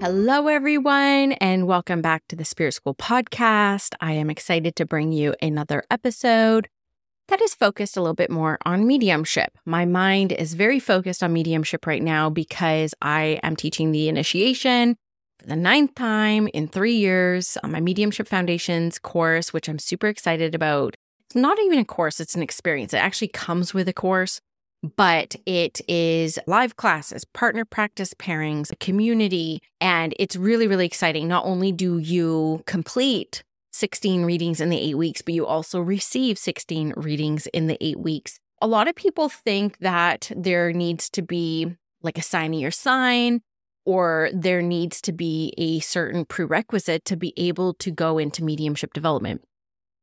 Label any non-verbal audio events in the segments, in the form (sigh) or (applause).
Hello, everyone, and welcome back to the Spirit School podcast. I am excited to bring you another episode that is focused a little bit more on mediumship. My mind is very focused on mediumship right now because I am teaching the initiation for the ninth time in three years on my Mediumship Foundations course, which I'm super excited about. It's not even a course, it's an experience. It actually comes with a course but it is live classes, partner practice pairings, a community, and it's really, really exciting. Not only do you complete 16 readings in the eight weeks, but you also receive 16 readings in the eight weeks. A lot of people think that there needs to be like a sign your sign, or there needs to be a certain prerequisite to be able to go into mediumship development.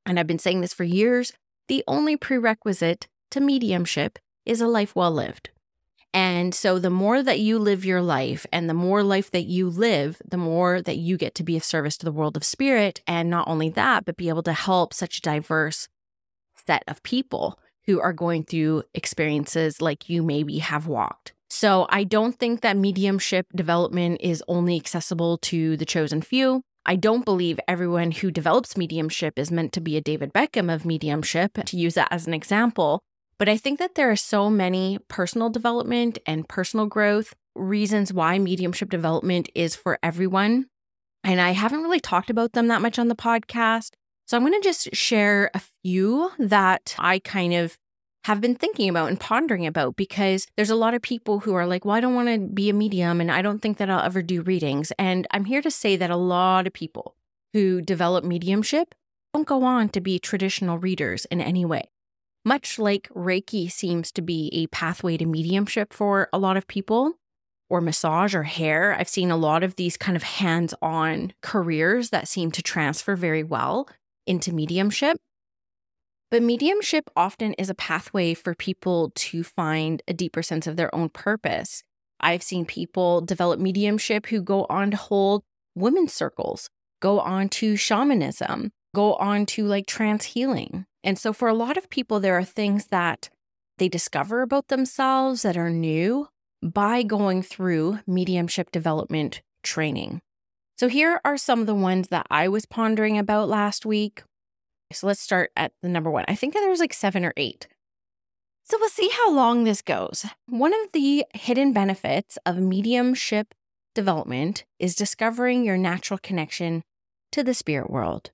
And I've been saying this for years. The only prerequisite to mediumship is a life well lived. And so, the more that you live your life and the more life that you live, the more that you get to be of service to the world of spirit. And not only that, but be able to help such a diverse set of people who are going through experiences like you maybe have walked. So, I don't think that mediumship development is only accessible to the chosen few. I don't believe everyone who develops mediumship is meant to be a David Beckham of mediumship, to use that as an example. But I think that there are so many personal development and personal growth reasons why mediumship development is for everyone. And I haven't really talked about them that much on the podcast. So I'm going to just share a few that I kind of have been thinking about and pondering about because there's a lot of people who are like, well, I don't want to be a medium and I don't think that I'll ever do readings. And I'm here to say that a lot of people who develop mediumship don't go on to be traditional readers in any way. Much like Reiki seems to be a pathway to mediumship for a lot of people, or massage or hair, I've seen a lot of these kind of hands on careers that seem to transfer very well into mediumship. But mediumship often is a pathway for people to find a deeper sense of their own purpose. I've seen people develop mediumship who go on to hold women's circles, go on to shamanism, go on to like trance healing. And so, for a lot of people, there are things that they discover about themselves that are new by going through mediumship development training. So, here are some of the ones that I was pondering about last week. So, let's start at the number one. I think there was like seven or eight. So, we'll see how long this goes. One of the hidden benefits of mediumship development is discovering your natural connection to the spirit world.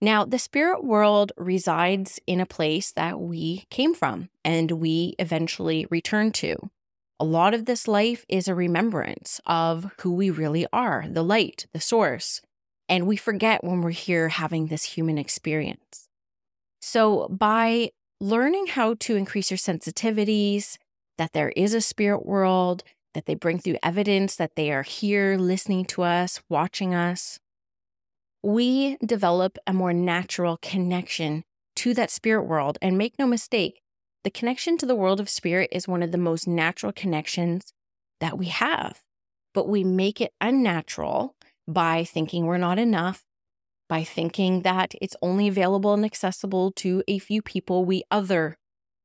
Now, the spirit world resides in a place that we came from and we eventually return to. A lot of this life is a remembrance of who we really are, the light, the source. And we forget when we're here having this human experience. So, by learning how to increase your sensitivities, that there is a spirit world, that they bring through evidence that they are here listening to us, watching us, we develop a more natural connection to that spirit world. And make no mistake, the connection to the world of spirit is one of the most natural connections that we have. But we make it unnatural by thinking we're not enough, by thinking that it's only available and accessible to a few people. We other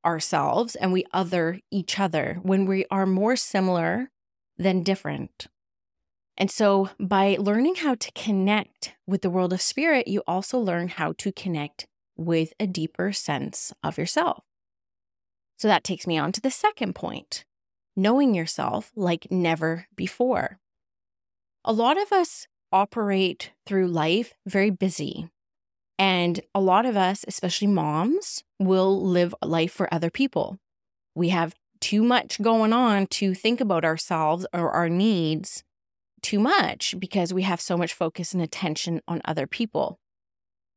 ourselves and we other each other when we are more similar than different. And so, by learning how to connect with the world of spirit, you also learn how to connect with a deeper sense of yourself. So, that takes me on to the second point knowing yourself like never before. A lot of us operate through life very busy. And a lot of us, especially moms, will live life for other people. We have too much going on to think about ourselves or our needs too much because we have so much focus and attention on other people.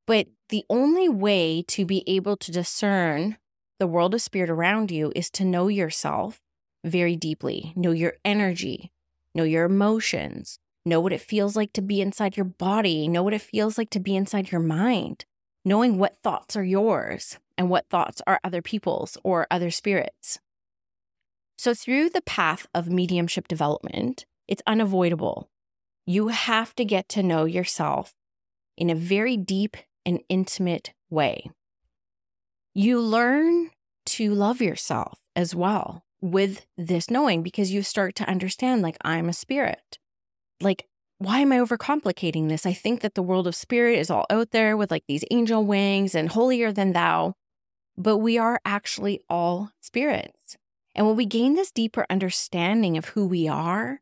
But the only way to be able to discern the world of spirit around you is to know yourself very deeply, know your energy, know your emotions, know what it feels like to be inside your body, know what it feels like to be inside your mind, knowing what thoughts are yours and what thoughts are other people's or other spirits. So, through the path of mediumship development, it's unavoidable. You have to get to know yourself in a very deep and intimate way. You learn to love yourself as well with this knowing because you start to understand, like, I'm a spirit. Like, why am I overcomplicating this? I think that the world of spirit is all out there with like these angel wings and holier than thou, but we are actually all spirits. And when we gain this deeper understanding of who we are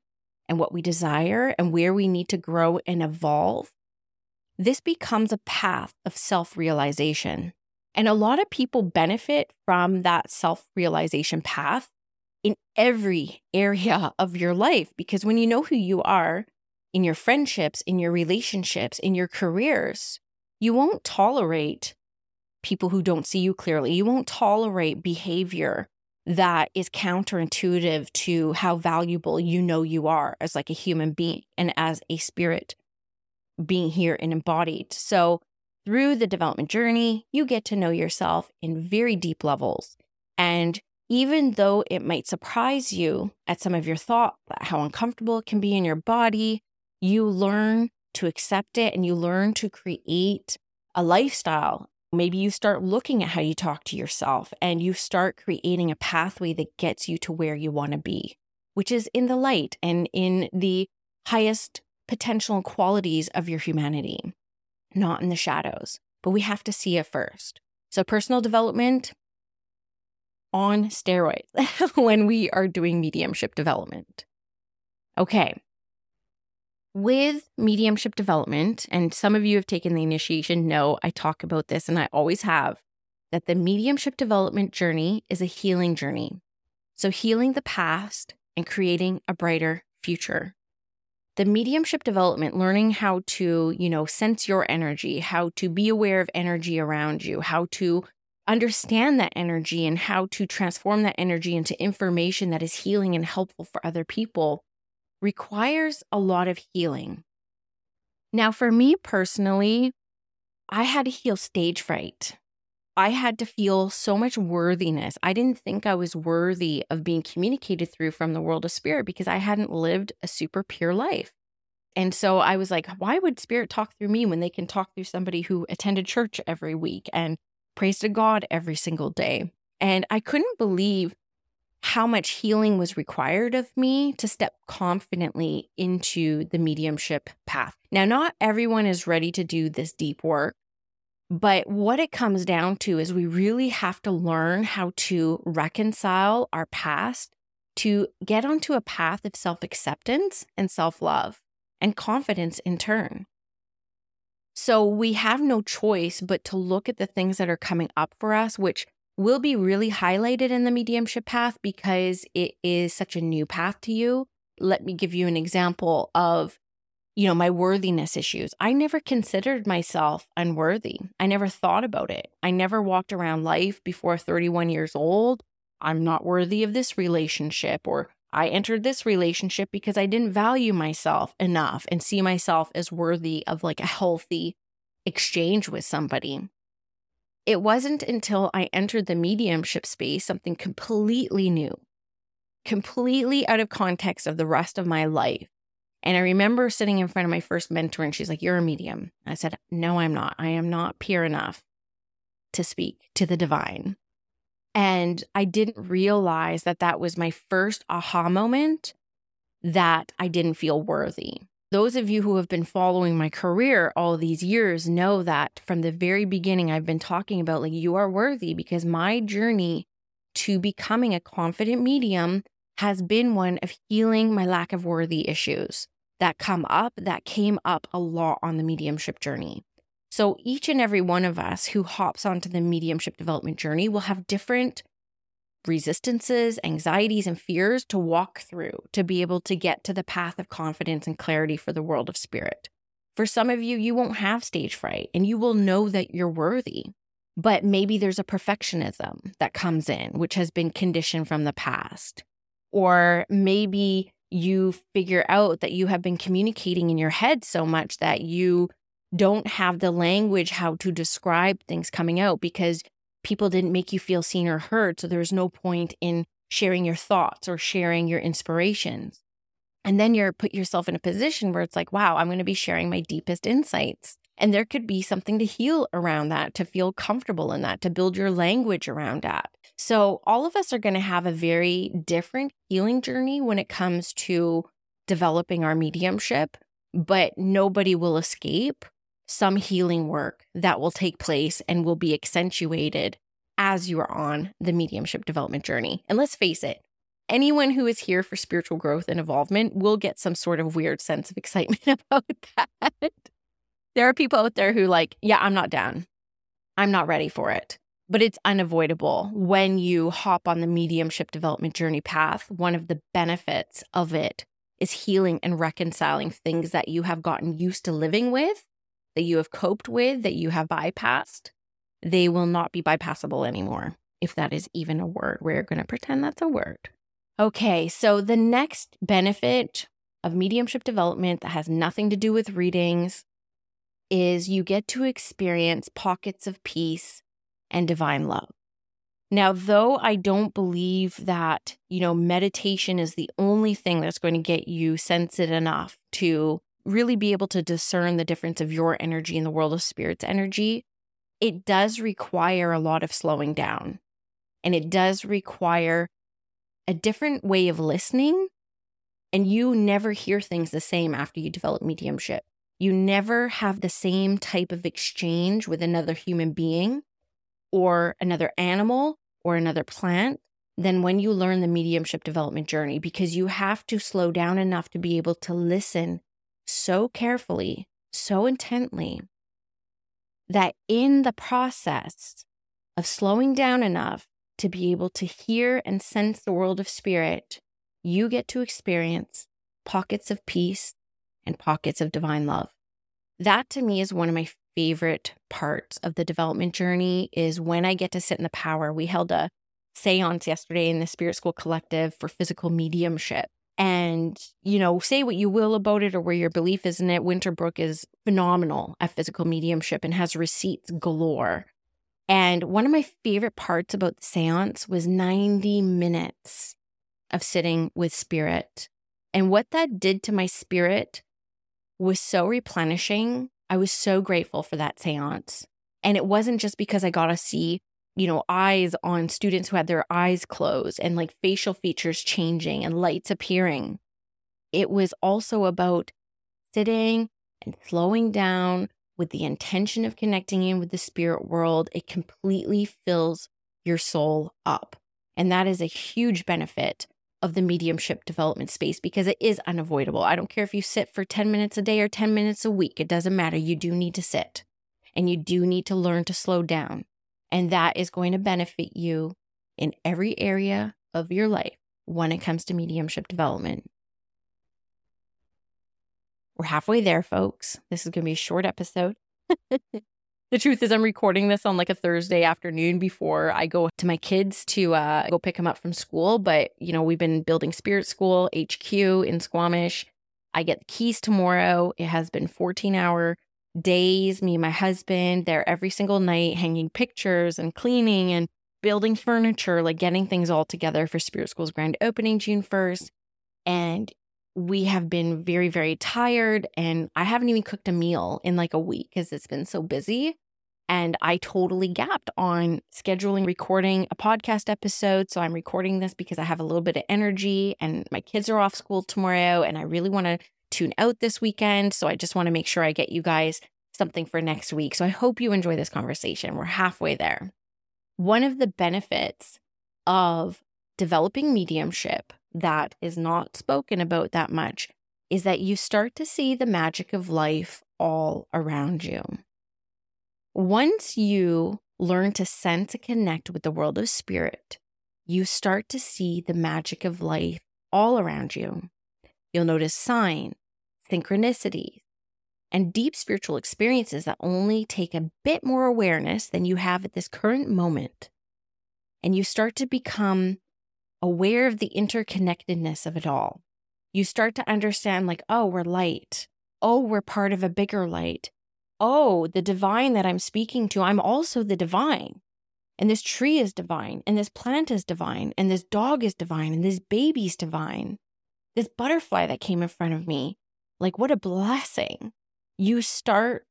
and what we desire and where we need to grow and evolve, this becomes a path of self realization. And a lot of people benefit from that self realization path in every area (laughs) of your life because when you know who you are in your friendships, in your relationships, in your careers, you won't tolerate people who don't see you clearly. You won't tolerate behavior that is counterintuitive to how valuable you know you are as like a human being and as a spirit being here and embodied. So through the development journey, you get to know yourself in very deep levels. And even though it might surprise you at some of your thought, how uncomfortable it can be in your body, you learn to accept it and you learn to create a lifestyle Maybe you start looking at how you talk to yourself and you start creating a pathway that gets you to where you want to be, which is in the light and in the highest potential qualities of your humanity, not in the shadows. But we have to see it first. So, personal development on steroids (laughs) when we are doing mediumship development. Okay, with mediumship development, and some of you have taken the initiation, know I talk about this and I always have, that the mediumship development journey is a healing journey. So, healing the past and creating a brighter future. The mediumship development, learning how to, you know, sense your energy, how to be aware of energy around you, how to understand that energy and how to transform that energy into information that is healing and helpful for other people requires a lot of healing. Now, for me personally, I had to heal stage fright. I had to feel so much worthiness. I didn't think I was worthy of being communicated through from the world of spirit because I hadn't lived a super pure life. And so I was like, why would spirit talk through me when they can talk through somebody who attended church every week and prays to God every single day? And I couldn't believe how much healing was required of me to step confidently into the mediumship path. Now, not everyone is ready to do this deep work, but what it comes down to is we really have to learn how to reconcile our past to get onto a path of self acceptance and self love and confidence in turn. So we have no choice but to look at the things that are coming up for us, which will be really highlighted in the mediumship path because it is such a new path to you. Let me give you an example of, you know, my worthiness issues. I never considered myself unworthy. I never thought about it. I never walked around life before 31 years old. I'm not worthy of this relationship, or I entered this relationship because I didn't value myself enough and see myself as worthy of like a healthy exchange with somebody it wasn't until I entered the mediumship space, something completely new, completely out of context of the rest of my life. And I remember sitting in front of my first mentor, and she's like, You're a medium. I said, No, I'm not. I am not pure enough to speak to the divine. And I didn't realize that that was my first aha moment that I didn't feel worthy. Those of you who have been following my career all these years know that from the very beginning, I've been talking about like, you are worthy because my journey to becoming a confident medium has been one of healing my lack of worthy issues that come up, that came up a lot on the mediumship journey. So each and every one of us who hops onto the mediumship development journey will have different resistances, anxieties, and fears to walk through to be able to get to the path of confidence and clarity for the world of spirit. For some of you, you won't have stage fright and you will know that you're worthy. But maybe there's a perfectionism that comes in, which has been conditioned from the past. Or maybe you figure out that you have been communicating in your head so much that you don't have the language how to describe things coming out because people didn't make you feel seen or heard. So there was no point in sharing your thoughts or sharing your inspirations. And then you're put yourself in a position where it's like, wow, I'm going to be sharing my deepest insights. And there could be something to heal around that, to feel comfortable in that, to build your language around that. So, all of us are going to have a very different healing journey when it comes to developing our mediumship, but nobody will escape some healing work that will take place and will be accentuated as you are on the mediumship development journey. And let's face it, anyone who is here for spiritual growth and involvement will get some sort of weird sense of excitement (laughs) about that. there are people out there who, like, yeah, I'm not down. I'm not ready for it. But it's unavoidable when you hop on the mediumship development journey path. One of the benefits of it is healing and reconciling things that you have gotten used to living with, that you have coped with, that you have bypassed. They will not be bypassable anymore, if that is even a word. We're going to pretend that's a word. Okay, so the next benefit of mediumship development that has nothing to do with readings is you get to experience pockets of peace and divine love. Now, though I don't believe that, you know, meditation is the only thing that's going to get you sensitive enough to really be able to discern the difference of your energy in the world of spirit's energy, it does require a lot of slowing down. And it does require a different way of listening. And you never hear things the same after you develop mediumship. You never have the same type of exchange with another human being or another animal or another plant than when you learn the mediumship development journey because you have to slow down enough to be able to listen so carefully, so intently that in the process of slowing down enough to be able to hear and sense the world of spirit, you get to experience pockets of peace and pockets of divine love. That to me is one of my favorite parts of the development journey is when I get to sit in the power. We held a seance yesterday in the Spirit School Collective for physical mediumship. And, you know, say what you will about it or where your belief is in it. Winterbrook is phenomenal at physical mediumship and has receipts galore. And one of my favorite parts about the seance was 90 minutes of sitting with spirit. And what that did to my spirit was so replenishing. I was so grateful for that seance. And it wasn't just because I got to see, you know, eyes on students who had their eyes closed and like facial features changing and lights appearing. It was also about sitting and slowing down with the intention of connecting in with the spirit world. It completely fills your soul up. And that is a huge benefit of the mediumship development space because it is unavoidable. I don't care if you sit for 10 minutes a day or 10 minutes a week, it doesn't matter. You do need to sit and you do need to learn to slow down. And that is going to benefit you in every area of your life when it comes to mediumship development. We're halfway there, folks. This is going to be a short episode. (laughs) the truth is, I'm recording this on like a Thursday afternoon before I go to my kids to uh, go pick them up from school. But, you know, we've been building Spirit School HQ in Squamish. I get the keys tomorrow. It has been 14 hour days. Me and my husband, there every single night, hanging pictures and cleaning and building furniture, like getting things all together for Spirit School's grand opening June 1st. And we have been very, very tired. And I haven't even cooked a meal in like a week because it's been so busy. And I totally gapped on scheduling, recording a podcast episode. So I'm recording this because I have a little bit of energy and my kids are off school tomorrow. And I really want to tune out this weekend. So I just want to make sure I get you guys something for next week. So I hope you enjoy this conversation. We're halfway there. One of the benefits of developing mediumship that is not spoken about that much is that you start to see the magic of life all around you. Once you learn to sense and connect with the world of spirit, you start to see the magic of life all around you. You'll notice signs, synchronicities, and deep spiritual experiences that only take a bit more awareness than you have at this current moment. And you start to become aware of the interconnectedness of it all. You start to understand, like, oh, we're light. Oh, we're part of a bigger light. Oh, the divine that I'm speaking to, I'm also the divine. And this tree is divine, and this plant is divine, and this dog is divine, and this baby's divine. This butterfly that came in front of me, like, what a blessing. You start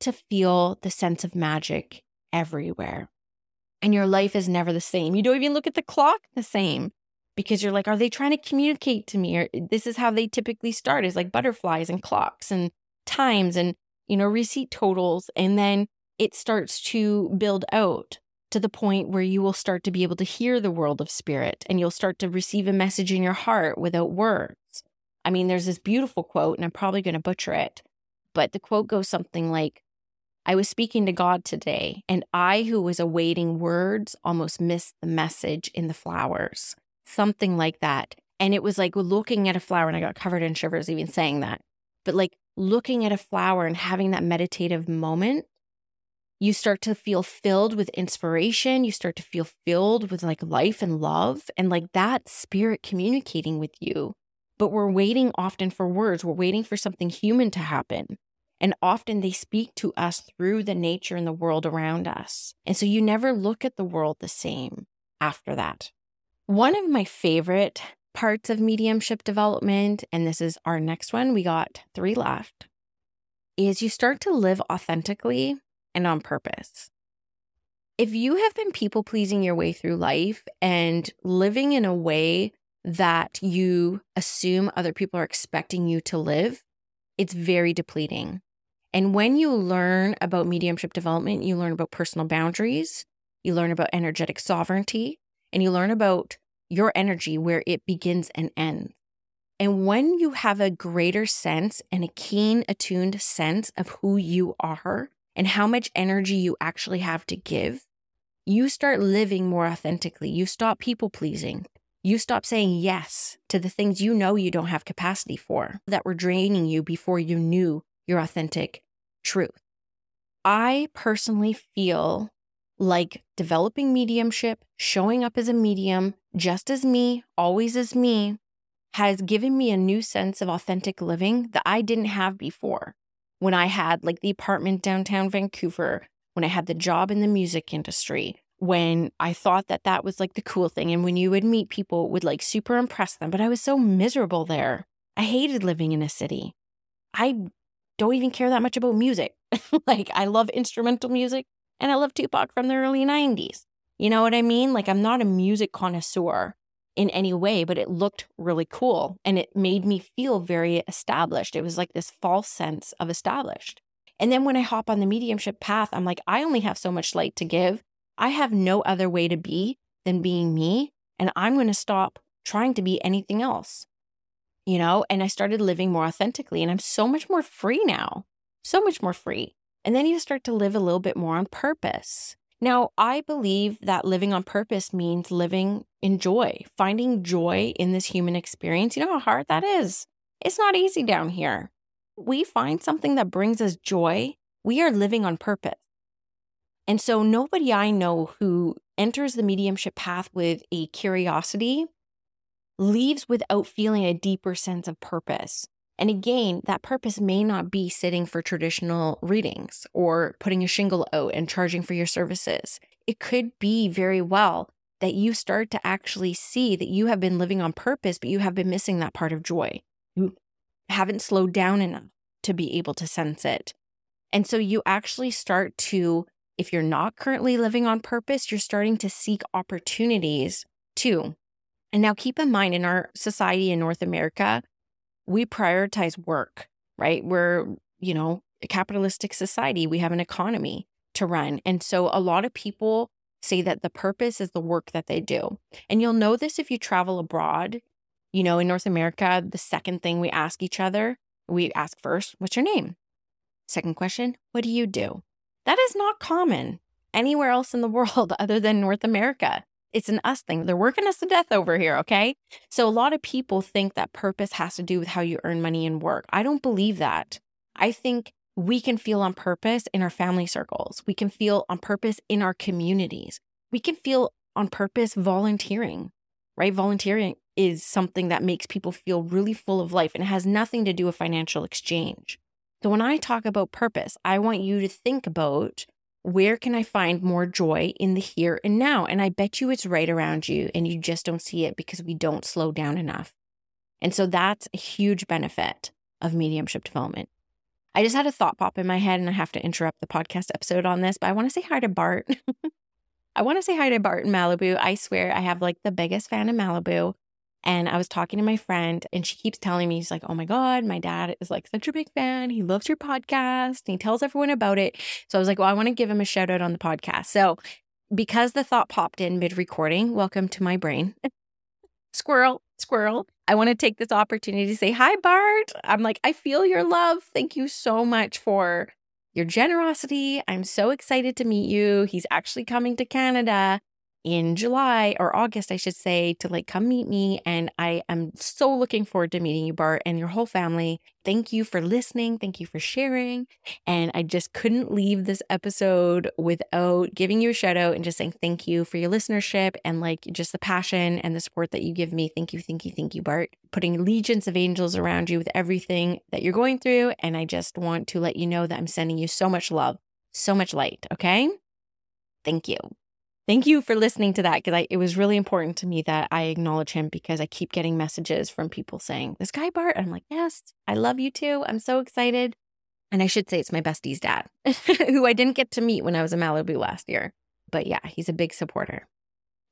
to feel the sense of magic everywhere. And your life is never the same. You don't even look at the clock the same because you're like, are they trying to communicate to me? Or this is how they typically start is like butterflies and clocks and times and, you know, receipt totals. And then it starts to build out to the point where you will start to be able to hear the world of spirit and you'll start to receive a message in your heart without words. I mean, there's this beautiful quote, and I'm probably going to butcher it, but the quote goes something like, I was speaking to God today, and I, who was awaiting words, almost missed the message in the flowers. Something like that. And it was like looking at a flower, and I got covered in shivers even saying that. But like looking at a flower and having that meditative moment, you start to feel filled with inspiration. You start to feel filled with like life and love, and like that spirit communicating with you. But we're waiting often for words, we're waiting for something human to happen. And often they speak to us through the nature and the world around us. And so you never look at the world the same after that. One of my favorite parts of mediumship development, and this is our next one, we got three left, is you start to live authentically and on purpose. If you have been people pleasing your way through life and living in a way that you assume other people are expecting you to live, it's very depleting. And when you learn about mediumship development, you learn about personal boundaries, you learn about energetic sovereignty, and you learn about your energy where it begins and ends. And when you have a greater sense and a keen, attuned sense of who you are and how much energy you actually have to give, you start living more authentically. You stop people pleasing. You stop saying yes to the things you know you don't have capacity for that were draining you before you knew your authentic truth. I personally feel like developing mediumship, showing up as a medium, just as me, always as me, has given me a new sense of authentic living that I didn't have before. When I had like the apartment downtown Vancouver, when I had the job in the music industry, when I thought that that was like the cool thing. And when you would meet people, would like super impress them. But I was so miserable there. I hated living in a city. I don't even care that much about music. (laughs) like, I love instrumental music and I love Tupac from the early 90s. You know what I mean? Like, I'm not a music connoisseur in any way, but it looked really cool and it made me feel very established. It was like this false sense of established. And then when I hop on the mediumship path, I'm like, I only have so much light to give. I have no other way to be than being me. And I'm going to stop trying to be anything else you know, and I started living more authentically and I'm so much more free now, so much more free. And then you start to live a little bit more on purpose. Now, I believe that living on purpose means living in joy, finding joy in this human experience. You know how hard that is? It's not easy down here. We find something that brings us joy, we are living on purpose. And so, nobody I know who enters the mediumship path with a curiosity leaves without feeling a deeper sense of purpose. And again, that purpose may not be sitting for traditional readings or putting a shingle out and charging for your services. It could be very well that you start to actually see that you have been living on purpose, but you have been missing that part of joy. You haven't slowed down enough to be able to sense it. And so you actually start to, if you're not currently living on purpose, you're starting to seek opportunities too. and now keep in mind in our society in North America, we prioritize work, right? We're, you know, a capitalistic society. We have an economy to run. And so a lot of people say that the purpose is the work that they do. And you'll know this if you travel abroad. You know, in North America, the second thing we ask each other, we ask first, what's your name? Second question, what do you do? That is not common anywhere else in the (laughs) world other than North America. It's an us thing. They're working us to death over here, okay? So a lot of people think that purpose has to do with how you earn money and work. I don't believe that. I think we can feel on purpose in our family circles. We can feel on purpose in our communities. We can feel on purpose volunteering. right? Volunteering is something that makes people feel really full of life and it has nothing to do with financial exchange. So when I talk about purpose, I want you to think about where can I find more joy in the here and now? And I bet you it's right around you and you just don't see it because we don't slow down enough. And so that's a huge benefit of mediumship development. I just had a thought pop in my head and I have to interrupt the podcast episode on this, but I want to say hi to Bart. (laughs) I want to say hi to Bart in Malibu. I swear I have like the biggest fan in Malibu. And I was talking to my friend, and she keeps telling me, she's like, oh my God, my dad is like such a big fan. He loves your podcast. And he tells everyone about it. So I was like, well, I want to give him a shout out on the podcast. So because the thought popped in mid recording, welcome to my brain. (laughs) squirrel, squirrel. I want to take this opportunity to say, hi, Bart. I'm like, I feel your love. Thank you so much for your generosity. I'm so excited to meet you. He's actually coming to Canada in July or August, I should say, to like come meet me. And I am so looking forward to meeting you, Bart, and your whole family. Thank you for listening. Thank you for sharing. And I just couldn't leave this episode without giving you a shout out and just saying thank you for your listenership and like just the passion and the support that you give me. Thank you, thank you, thank you, Bart. Putting legions of angels around you with everything that you're going through. And I just want to let you know that I'm sending you so much love, so much light. Okay. Thank you. Thank you for listening to that because it was really important to me that I acknowledge him because I keep getting messages from people saying, This guy Bart. I'm like, Yes, I love you too. I'm so excited. And I should say it's my bestie's dad, (laughs) who I didn't get to meet when I was in Malibu last year. But yeah, he's a big supporter.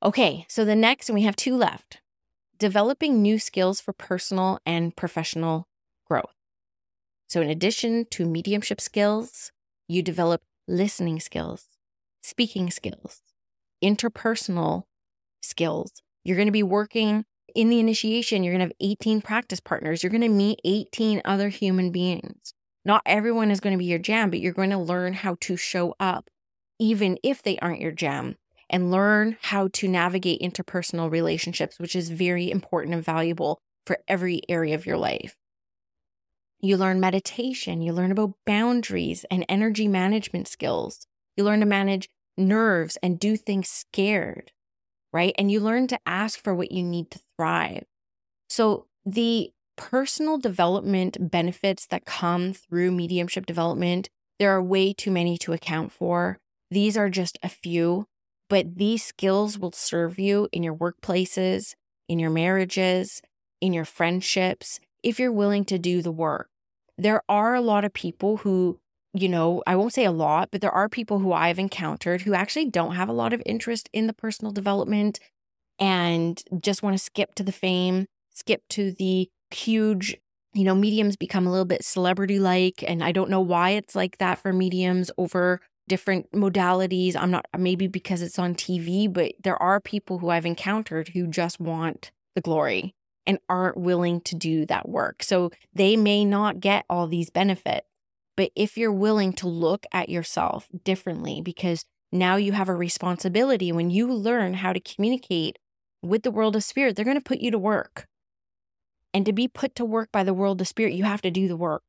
Okay, so the next, and we have two left developing new skills for personal and professional growth. So, in addition to mediumship skills, you develop listening skills, speaking skills, interpersonal skills. You're going to be working in the initiation, you're going to have 18 practice partners. You're going to meet 18 other human beings. Not everyone is going to be your jam, but you're going to learn how to show up, even if they aren't your jam, and learn how to navigate interpersonal relationships, which is very important and valuable for every area of your life. You learn meditation, you learn about boundaries and energy management skills. You learn to manage nerves and do things scared, right? And you learn to ask for what you need to thrive. So the personal development benefits that come through mediumship development, there are way too many to account for. These are just a few, but these skills will serve you in your workplaces, in your marriages, in your friendships, if you're willing to do the work. There are a lot of people who you know, I won't say a lot, but there are people who I've encountered who actually don't have a lot of interest in the personal development and just want to skip to the fame, skip to the huge, you know, mediums become a little bit celebrity like. And I don't know why it's like that for mediums over different modalities. I'm not, maybe because it's on TV, but there are people who I've encountered who just want the glory and aren't willing to do that work. So they may not get all these benefits but if you're willing to look at yourself differently, because now you have a responsibility when you learn how to communicate with the world of spirit, they're going to put you to work. And to be put to work by the world of spirit, you have to do the work.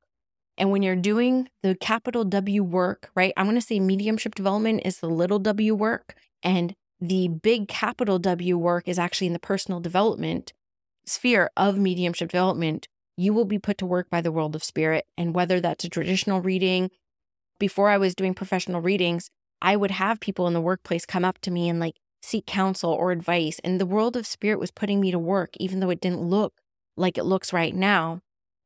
And when you're doing the capital W work, right? I'm going to say mediumship development is the little w work, and the big capital W work is actually in the personal development sphere of mediumship development you will be put to work by the world of spirit. And whether that's a traditional reading, before I was doing professional readings, I would have people in the workplace come up to me and like seek counsel or advice. And the world of spirit was putting me to work, even though it didn't look like it looks right now,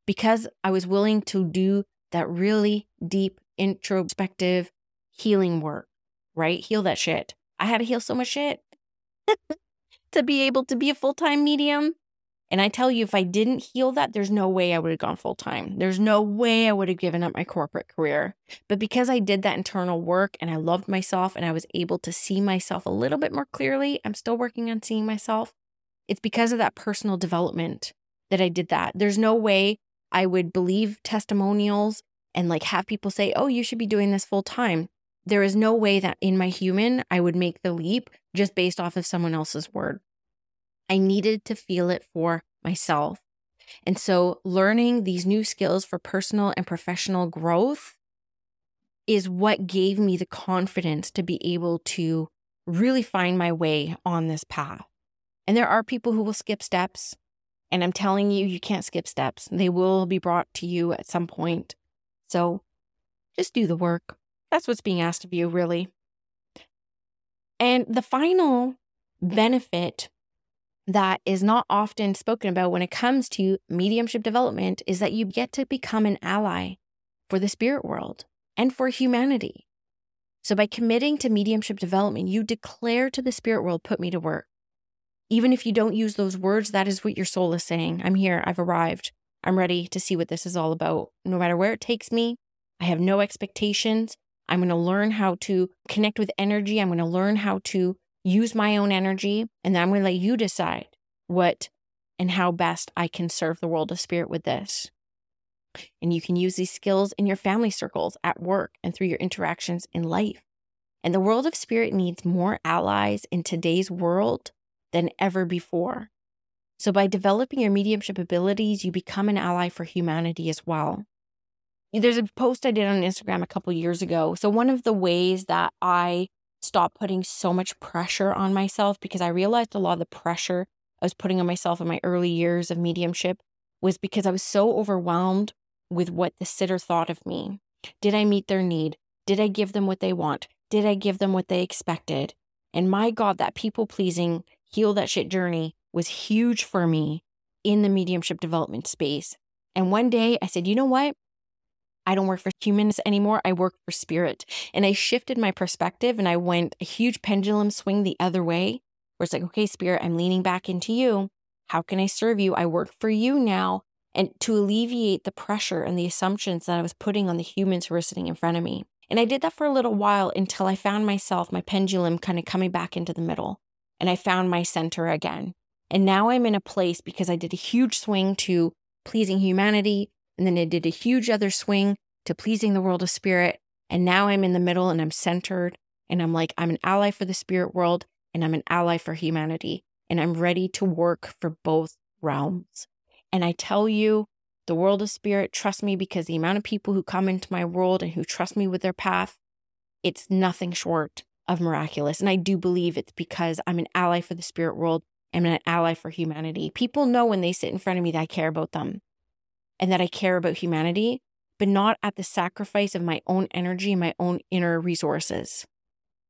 because I was willing to do that really deep, introspective healing work, right? Heal that shit. I had to heal so much shit (laughs) to be able to be a full time medium and I tell you, if I didn't heal that, there's no way I would have gone full time. There's no way I would have given up my corporate career. But because I did that internal work and I loved myself and I was able to see myself a little bit more clearly, I'm still working on seeing myself. It's because of that personal development that I did that. There's no way I would believe testimonials and like have people say, oh, you should be doing this full time. There is no way that in my human I would make the leap just based off of someone else's word. I needed to feel it for myself. And so, learning these new skills for personal and professional growth is what gave me the confidence to be able to really find my way on this path. And there are people who will skip steps. And I'm telling you, you can't skip steps. They will be brought to you at some point. So just do the work. That's what's being asked of you, really. And the final benefit that is not often spoken about when it comes to mediumship development is that you get to become an ally for the spirit world and for humanity. So, by committing to mediumship development, you declare to the spirit world, put me to work. Even if you don't use those words, that is what your soul is saying. I'm here, I've arrived, I'm ready to see what this is all about. No matter where it takes me, I have no expectations. I'm going to learn how to connect with energy. I'm going to learn how to use my own energy. And then I'm going to let you decide what and how best I can serve the world of spirit with this. And you can use these skills in your family circles, at work, and through your interactions in life. And the world of spirit needs more allies in today's world than ever before. So, by developing your mediumship abilities, you become an ally for humanity as well. There's a post I did on Instagram a couple years ago. So, one of the ways that I stopped putting so much pressure on myself because I realized a lot of the pressure I was putting on myself in my early years of mediumship was because I was so overwhelmed with what the sitter thought of me. Did I meet their need? Did I give them what they want? Did I give them what they expected? And my God, that people pleasing, heal that shit journey was huge for me in the mediumship development space. And one day I said, you know what? I don't work for humans anymore. I work for spirit. And I shifted my perspective and I went a huge pendulum swing the other way, where it's like, okay, spirit, I'm leaning back into you. How can I serve you? I work for you now and to alleviate the pressure and the assumptions that I was putting on the humans who were sitting in front of me. And I did that for a little while until I found myself, my pendulum kind of coming back into the middle, and I found my center again. And now I'm in a place because I did a huge swing to pleasing humanity, and then I did a huge other swing to pleasing the world of spirit. And now I'm in the middle and I'm centered, and I'm like, I'm an ally for the spirit world, and I'm an ally for humanity, and I'm ready to work for both realms. And I tell you, the world of spirit, trust me because the amount of people who come into my world and who trust me with their path, it's nothing short of miraculous. And I do believe it's because I'm an ally for the spirit world. I'm an ally for humanity. People know when they sit in front of me that I care about them and that I care about humanity, but not at the sacrifice of my own energy and my own inner resources,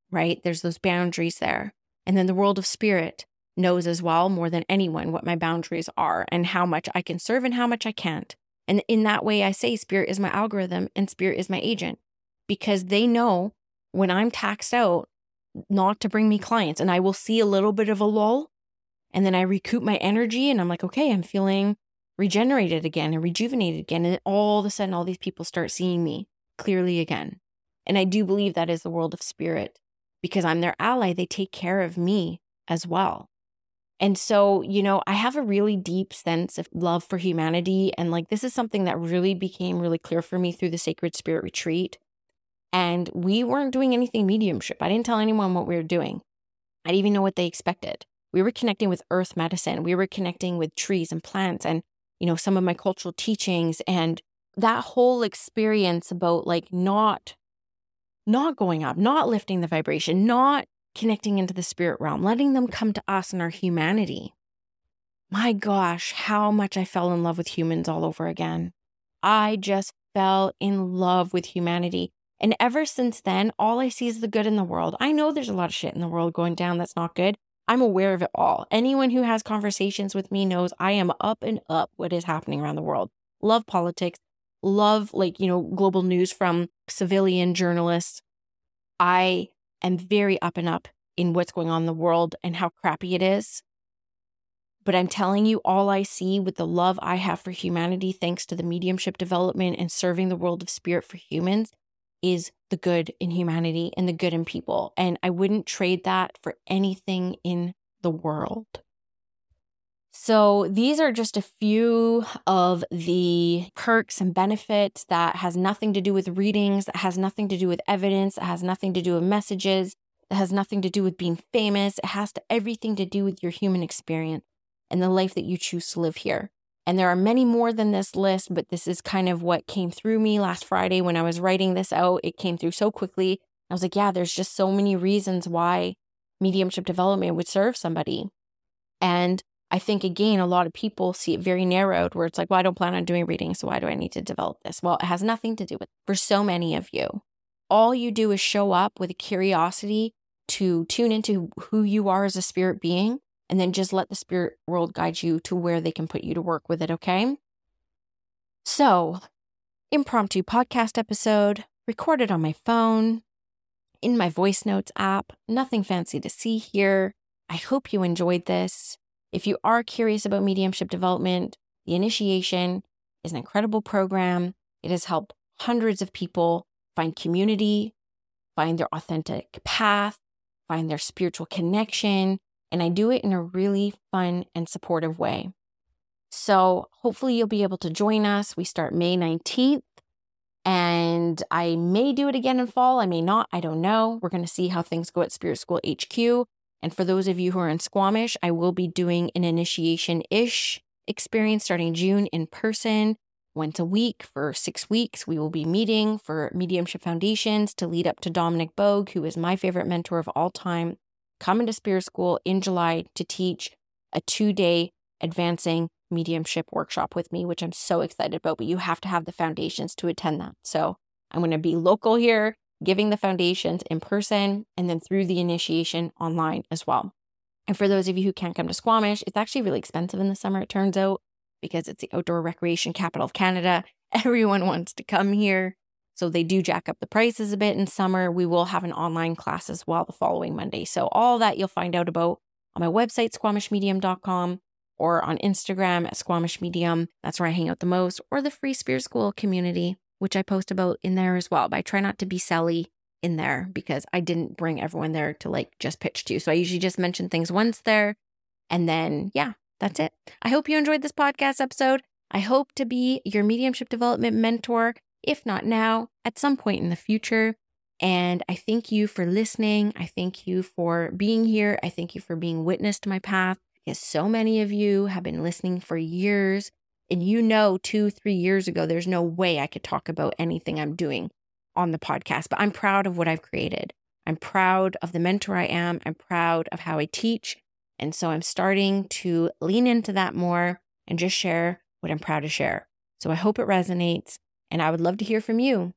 right? There's those boundaries there. And then the world of spirit, knows as well more than anyone what my boundaries are and how much I can serve and how much I can't. And in that way, I say spirit is my algorithm and spirit is my agent because they know when I'm taxed out not to bring me clients and I will see a little bit of a lull and then I recoup my energy and I'm like, okay, I'm feeling regenerated again and rejuvenated again. And all of a sudden, all these people start seeing me clearly again. And I do believe that is the world of spirit because I'm their ally. They take care of me as well. And so, you know, I have a really deep sense of love for humanity. And like, this is something that really became really clear for me through the Sacred Spirit Retreat. And we weren't doing anything mediumship. I didn't tell anyone what we were doing. I didn't even know what they expected. We were connecting with earth medicine. We were connecting with trees and plants and, you know, some of my cultural teachings and that whole experience about like not not going up, not lifting the vibration, not connecting into the spirit realm, letting them come to us in our humanity. My gosh, how much I fell in love with humans all over again. I just fell in love with humanity. And ever since then, all I see is the good in the world. I know there's a lot of shit in the world going down that's not good. I'm aware of it all. Anyone who has conversations with me knows I am up and up what is happening around the world. Love politics, love, like, you know, global news from civilian journalists. I am very up and up in what's going on in the world and how crappy it is. But I'm telling you, all I see with the love I have for humanity, thanks to the mediumship development and serving the world of spirit for humans, is the good in humanity and the good in people. And I wouldn't trade that for anything in the world. So these are just a few of the perks and benefits that has nothing to do with readings, that has nothing to do with evidence, that has nothing to do with messages, that has nothing to do with being famous. It has to everything to do with your human experience and the life that you choose to live here. And there are many more than this list, but this is kind of what came through me last Friday when I was writing this out. It came through so quickly. I was like, yeah, there's just so many reasons why mediumship development would serve somebody. And I think, again, a lot of people see it very narrowed where it's like, well, I don't plan on doing readings, So why do I need to develop this? Well, it has nothing to do with for so many of you. All you do is show up with a curiosity to tune into who you are as a spirit being and then just let the spirit world guide you to where they can put you to work with it, okay? So, impromptu podcast episode recorded on my phone, in my voice notes app, nothing fancy to see here. I hope you enjoyed this. If you are curious about mediumship development, the initiation is an incredible program. It has helped hundreds of people find community, find their authentic path, find their spiritual connection, and I do it in a really fun and supportive way. So, hopefully, you'll be able to join us. We start May 19th, and I may do it again in fall. I may not. I don't know. We're going to see how things go at Spirit School HQ. And for those of you who are in Squamish, I will be doing an initiation ish experience starting June in person, once a week for six weeks. We will be meeting for Mediumship Foundations to lead up to Dominic Bogue, who is my favorite mentor of all time, coming to Spirit School in July to teach a two day advancing mediumship workshop with me, which I'm so excited about. But you have to have the foundations to attend that. So I'm going to be local here giving the foundations in person and then through the initiation online as well. And for those of you who can't come to Squamish, it's actually really expensive in the summer, it turns out, because it's the outdoor recreation capital of Canada. (laughs) Everyone wants to come here. So they do jack up the prices a bit in summer. We will have an online class as well the following Monday. So all that you'll find out about on my website, squamishmedium.com, or on Instagram at squamishmedium. That's where I hang out the most, or the Free Spirit School community which I post about in there as well. But I try not to be selly in there because I didn't bring everyone there to like just pitch to. So I usually just mention things once there. And then, yeah, that's it. I hope you enjoyed this podcast episode. I hope to be your mediumship development mentor, if not now, at some point in the future. And I thank you for listening. I thank you for being here. I thank you for being witness to my path because so many of you have been listening for years and you know, two, three years ago, there's no way I could talk about anything I'm doing on the podcast, but I'm proud of what I've created. I'm proud of the mentor I am. I'm proud of how I teach. And so I'm starting to lean into that more and just share what I'm proud to share. So I hope it resonates. And I would love to hear from you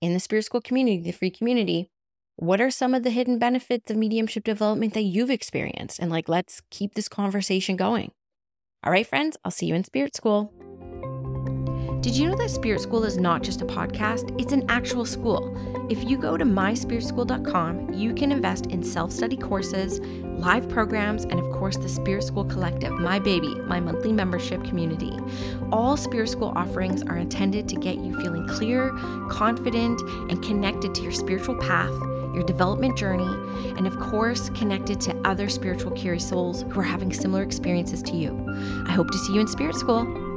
in the Spirit School community, the free community. What are some of the hidden benefits of mediumship development that you've experienced? And like, let's keep this conversation going. All right, friends, I'll see you in Spirit School. Did you know that Spirit School is not just a podcast? It's an actual school. If you go to myspiritschool.com, you can invest in self study courses, live programs, and of course, the Spirit School Collective, my baby, my monthly membership community. All Spirit School offerings are intended to get you feeling clear, confident, and connected to your spiritual path your development journey, and of course, connected to other spiritual curious souls who are having similar experiences to you. I hope to see you in Spirit School.